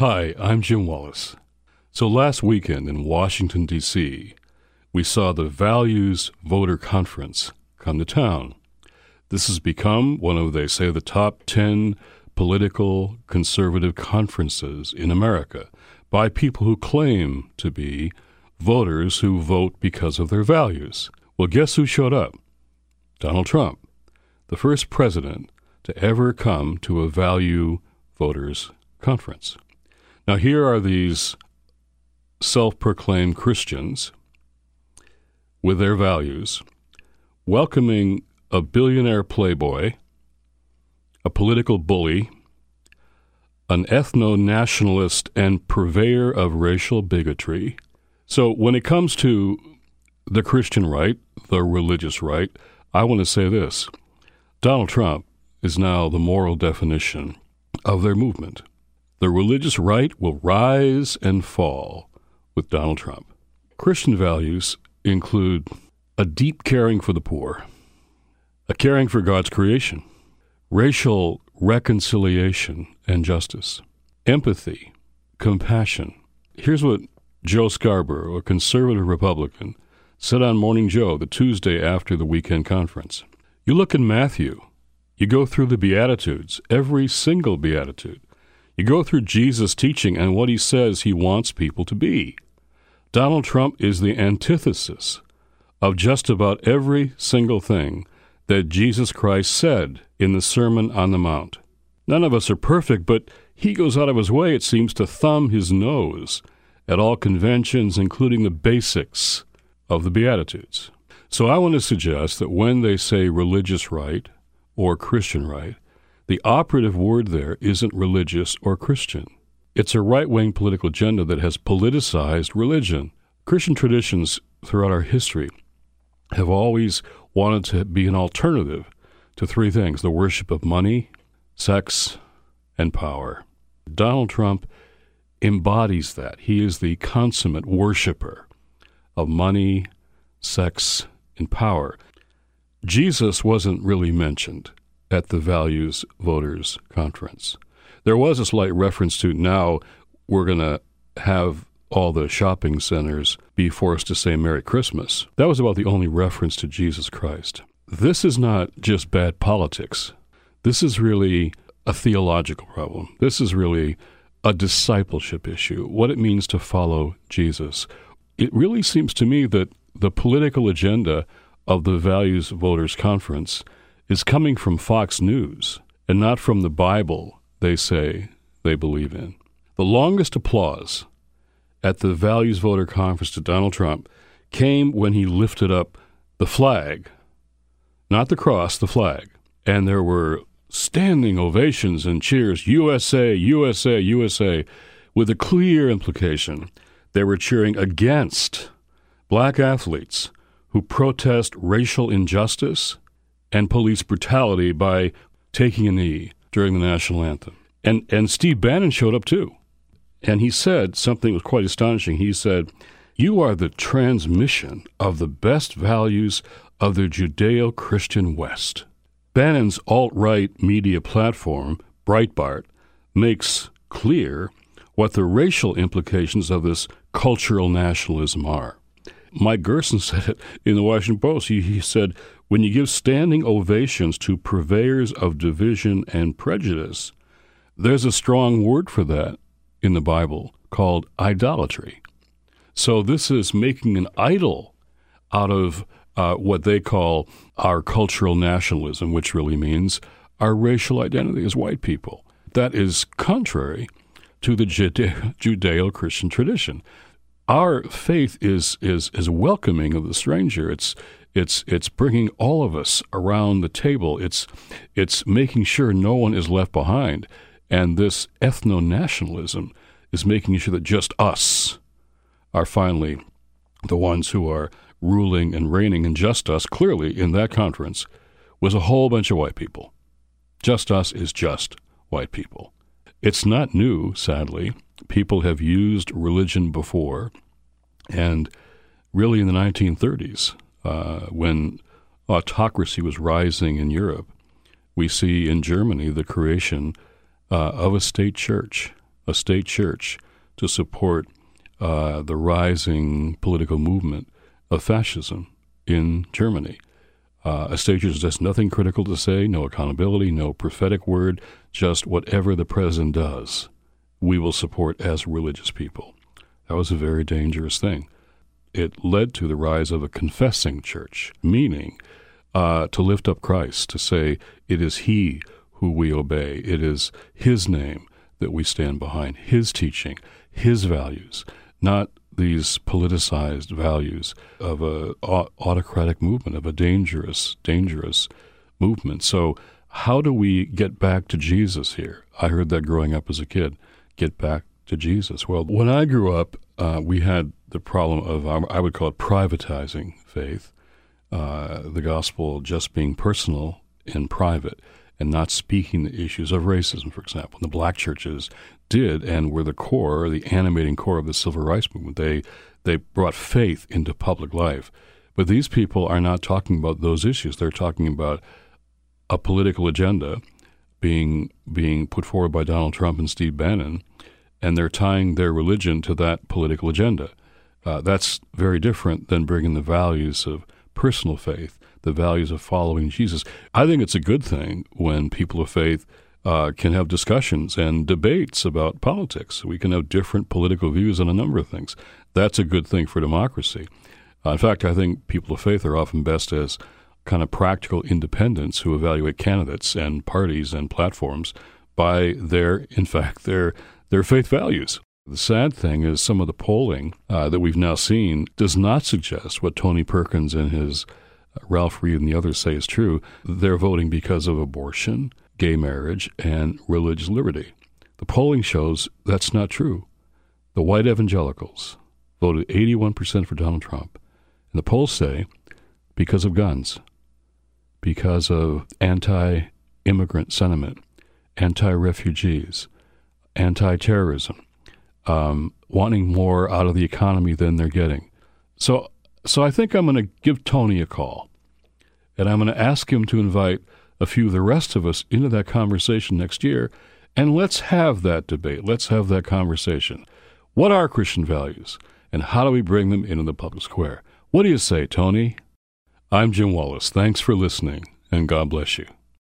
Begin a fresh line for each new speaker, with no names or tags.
Hi, I'm Jim Wallis. So last weekend in Washington, D.C., we saw the Values Voter Conference come to town. This has become one of, they say, the top 10 political conservative conferences in America by people who claim to be voters who vote because of their values. Well, guess who showed up? Donald Trump, the first president to ever come to a value voters conference. Now, here are these self proclaimed Christians with their values welcoming a billionaire playboy, a political bully, an ethno nationalist and purveyor of racial bigotry. So, when it comes to the Christian right, the religious right, I want to say this Donald Trump is now the moral definition of their movement. The religious right will rise and fall with Donald Trump. Christian values include a deep caring for the poor, a caring for God's creation, racial reconciliation and justice, empathy, compassion. Here's what Joe Scarborough, a conservative Republican, said on Morning Joe the Tuesday after the weekend conference. You look in Matthew, you go through the Beatitudes, every single Beatitude. You go through Jesus' teaching and what he says he wants people to be. Donald Trump is the antithesis of just about every single thing that Jesus Christ said in the Sermon on the Mount. None of us are perfect, but he goes out of his way, it seems, to thumb his nose at all conventions, including the basics of the Beatitudes. So I want to suggest that when they say religious right or Christian right, the operative word there isn't religious or Christian. It's a right wing political agenda that has politicized religion. Christian traditions throughout our history have always wanted to be an alternative to three things the worship of money, sex, and power. Donald Trump embodies that. He is the consummate worshiper of money, sex, and power. Jesus wasn't really mentioned at the Values Voters Conference. There was a slight reference to now we're going to have all the shopping centers be forced to say Merry Christmas. That was about the only reference to Jesus Christ. This is not just bad politics. This is really a theological problem. This is really a discipleship issue, what it means to follow Jesus. It really seems to me that the political agenda of the Values Voters Conference is coming from Fox News and not from the Bible they say they believe in. The longest applause at the Values Voter Conference to Donald Trump came when he lifted up the flag, not the cross, the flag. And there were standing ovations and cheers USA, USA, USA, with a clear implication they were cheering against black athletes who protest racial injustice and police brutality by taking a knee during the national anthem. And, and Steve Bannon showed up too. And he said something that was quite astonishing. He said, You are the transmission of the best values of the Judeo Christian West. Bannon's alt right media platform, Breitbart, makes clear what the racial implications of this cultural nationalism are. Mike Gerson said it in the Washington Post. He, he said, when you give standing ovations to purveyors of division and prejudice, there's a strong word for that in the Bible called idolatry. So this is making an idol out of uh, what they call our cultural nationalism, which really means our racial identity as white people. That is contrary to the Judeo Christian tradition. Our faith is, is, is welcoming of the stranger. It's, it's it's bringing all of us around the table. It's it's making sure no one is left behind. And this ethno nationalism is making sure that just us are finally the ones who are ruling and reigning, and just us, clearly in that conference, was a whole bunch of white people. Just us is just white people. It's not new, sadly. People have used religion before, and really in the 1930s, uh, when autocracy was rising in Europe, we see in Germany the creation uh, of a state church a state church, to support uh, the rising political movement of fascism in Germany. Uh, a state church has nothing critical to say, no accountability, no prophetic word, just whatever the president does, we will support as religious people. That was a very dangerous thing. It led to the rise of a confessing church, meaning uh, to lift up Christ, to say it is He who we obey, it is His name that we stand behind, His teaching, His values, not these politicized values of a autocratic movement, of a dangerous, dangerous movement. So, how do we get back to Jesus here? I heard that growing up as a kid. Get back to Jesus. Well, when I grew up, uh, we had the problem of um, I would call it privatizing faith, uh, the gospel just being personal and private and not speaking the issues of racism, for example. The black churches did and were the core, the animating core of the civil rights movement. They they brought faith into public life. But these people are not talking about those issues. They're talking about a political agenda being being put forward by Donald Trump and Steve Bannon, and they're tying their religion to that political agenda. Uh, that's very different than bringing the values of personal faith the values of following Jesus. I think it's a good thing when people of faith uh, can have discussions and debates about politics. We can have different political views on a number of things. That's a good thing for democracy. Uh, in fact, I think people of faith are often best as kind of practical independents who evaluate candidates and parties and platforms by their, in fact, their their faith values. The sad thing is some of the polling uh, that we've now seen does not suggest what Tony Perkins and his Ralph Reed and the others say is true, they're voting because of abortion, gay marriage, and religious liberty. The polling shows that's not true. The white evangelicals voted 81% for Donald Trump. And the polls say because of guns, because of anti immigrant sentiment, anti refugees, anti terrorism, um, wanting more out of the economy than they're getting. So so I think I'm going to give Tony a call, and I'm going to ask him to invite a few of the rest of us into that conversation next year, and let's have that debate. Let's have that conversation. What are Christian values, and how do we bring them into the public square? What do you say, Tony? I'm Jim Wallis. Thanks for listening, and God bless you.